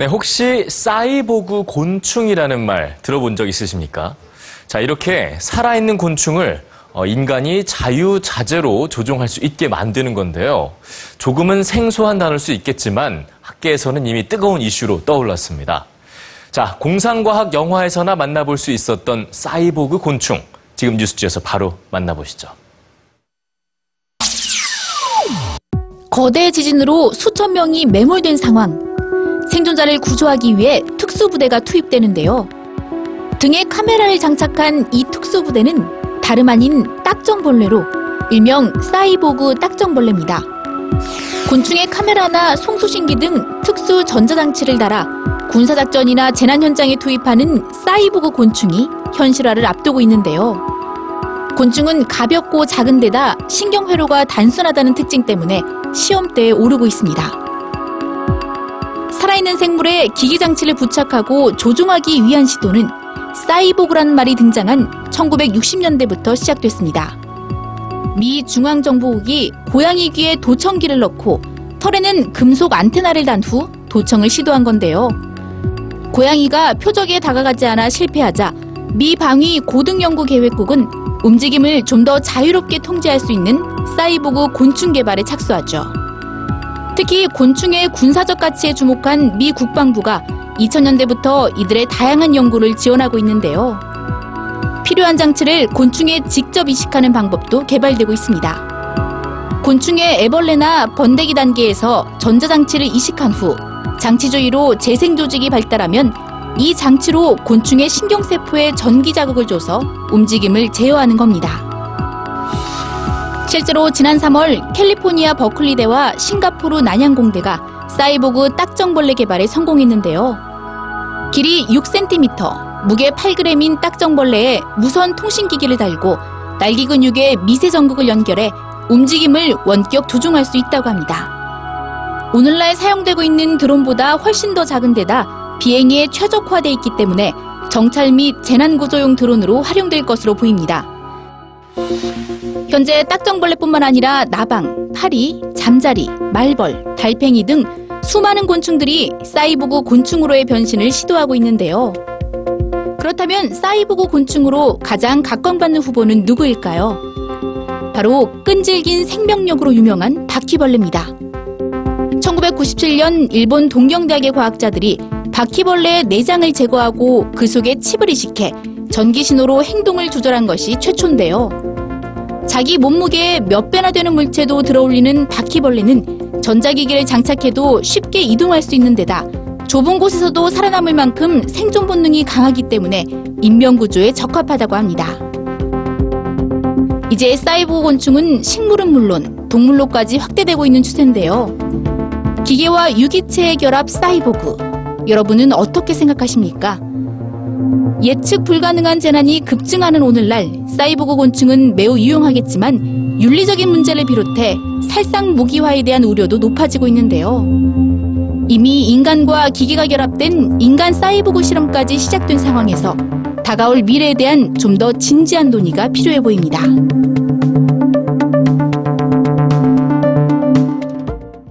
네, 혹시 사이보그 곤충이라는 말 들어본 적 있으십니까? 자, 이렇게 살아있는 곤충을 어, 인간이 자유자재로 조종할 수 있게 만드는 건데요. 조금은 생소한 단어일 수 있겠지만 학계에서는 이미 뜨거운 이슈로 떠올랐습니다. 자, 공상과학 영화에서나 만나볼 수 있었던 사이보그 곤충. 지금 뉴스지에서 바로 만나보시죠. 거대 지진으로 수천 명이 매몰된 상황. 생존자를 구조하기 위해 특수부대가 투입되는데요. 등에 카메라를 장착한 이 특수부대는 다름 아닌 딱정벌레로 일명 사이보그 딱정벌레입니다. 곤충의 카메라나 송수신기 등 특수 전자장치를 달아 군사작전이나 재난 현장에 투입하는 사이보그 곤충이 현실화를 앞두고 있는데요. 곤충은 가볍고 작은 데다 신경회로가 단순하다는 특징 때문에 시험대에 오르고 있습니다. 살아있는 생물에 기기장치를 부착하고 조종하기 위한 시도는 사이보그라는 말이 등장한 1960년대부터 시작됐습니다. 미 중앙정보국이 고양이 귀에 도청기를 넣고 털에는 금속 안테나를 단 후 도청을 시도한 건데요. 고양이가 표적에 다가가지 않아 실패하자 미 방위 고등연구계획국은 움직임을 좀 더 자유롭게 통제할 수 있는 사이보그 곤충 개발에 착수하죠. 특히 곤충의 군사적 가치에 주목한 미 국방부가 2000년대부터 이들의 다양한 연구를 지원하고 있는데요. 필요한 장치를 곤충에 직접 이식하는 방법도 개발되고 있습니다. 곤충의 애벌레나 번데기 단계에서 전자장치를 이식한 후 장치 주위로 재생 조직이 발달하면 이 장치로 곤충의 신경세포에 전기 자극을 줘서 움직임을 제어하는 겁니다. 실제로 지난 3월 캘리포니아 버클리대와 싱가포르 난양공대가 사이보그 딱정벌레 개발에 성공했는데요. 길이 6cm, 무게 8g인 딱정벌레에 무선 통신기기를 달고 날개 근육에 미세 전극을 연결해 움직임을 원격 조종할 수 있다고 합니다. 오늘날 사용되고 있는 드론보다 훨씬 더 작은 데다 비행에 최적화돼 있기 때문에 정찰 및 재난구조용 드론으로 활용될 것으로 보입니다. 현재 딱정벌레뿐만 아니라 나방, 파리, 잠자리, 말벌, 달팽이 등 수많은 곤충들이 사이보그 곤충으로의 변신을 시도하고 있는데요. 그렇다면 사이보그 곤충으로 가장 각광받는 후보는 누구일까요? 바로 끈질긴 생명력으로 유명한 바퀴벌레입니다. 1997년 일본 동경대학의 과학자들이 바퀴벌레의 내장을 제거하고 그 속에 칩을 이식해 전기 신호로 행동을 조절한 것이 최초인데요. 자기 몸무게의 몇 배나 되는 물체도 들어올리는 바퀴벌레는 전자기기를 장착해도 쉽게 이동할 수 있는 데다 좁은 곳에서도 살아남을 만큼 생존 본능이 강하기 때문에 인명구조에 적합하다고 합니다. 이제 사이보 곤충은 식물은 물론 동물로까지 확대되고 있는 추세인데요. 기계와 유기체의 결합 사이보그. 여러분은 어떻게 생각하십니까? 예측 불가능한 재난이 급증하는 오늘날 사이보그 곤충은 매우 유용하겠지만 윤리적인 문제를 비롯해 살상 무기화에 대한 우려도 높아지고 있는데요. 이미 인간과 기계가 결합된 인간 사이보그 실험까지 시작된 상황에서 다가올 미래에 대한 좀 더 진지한 논의가 필요해 보입니다.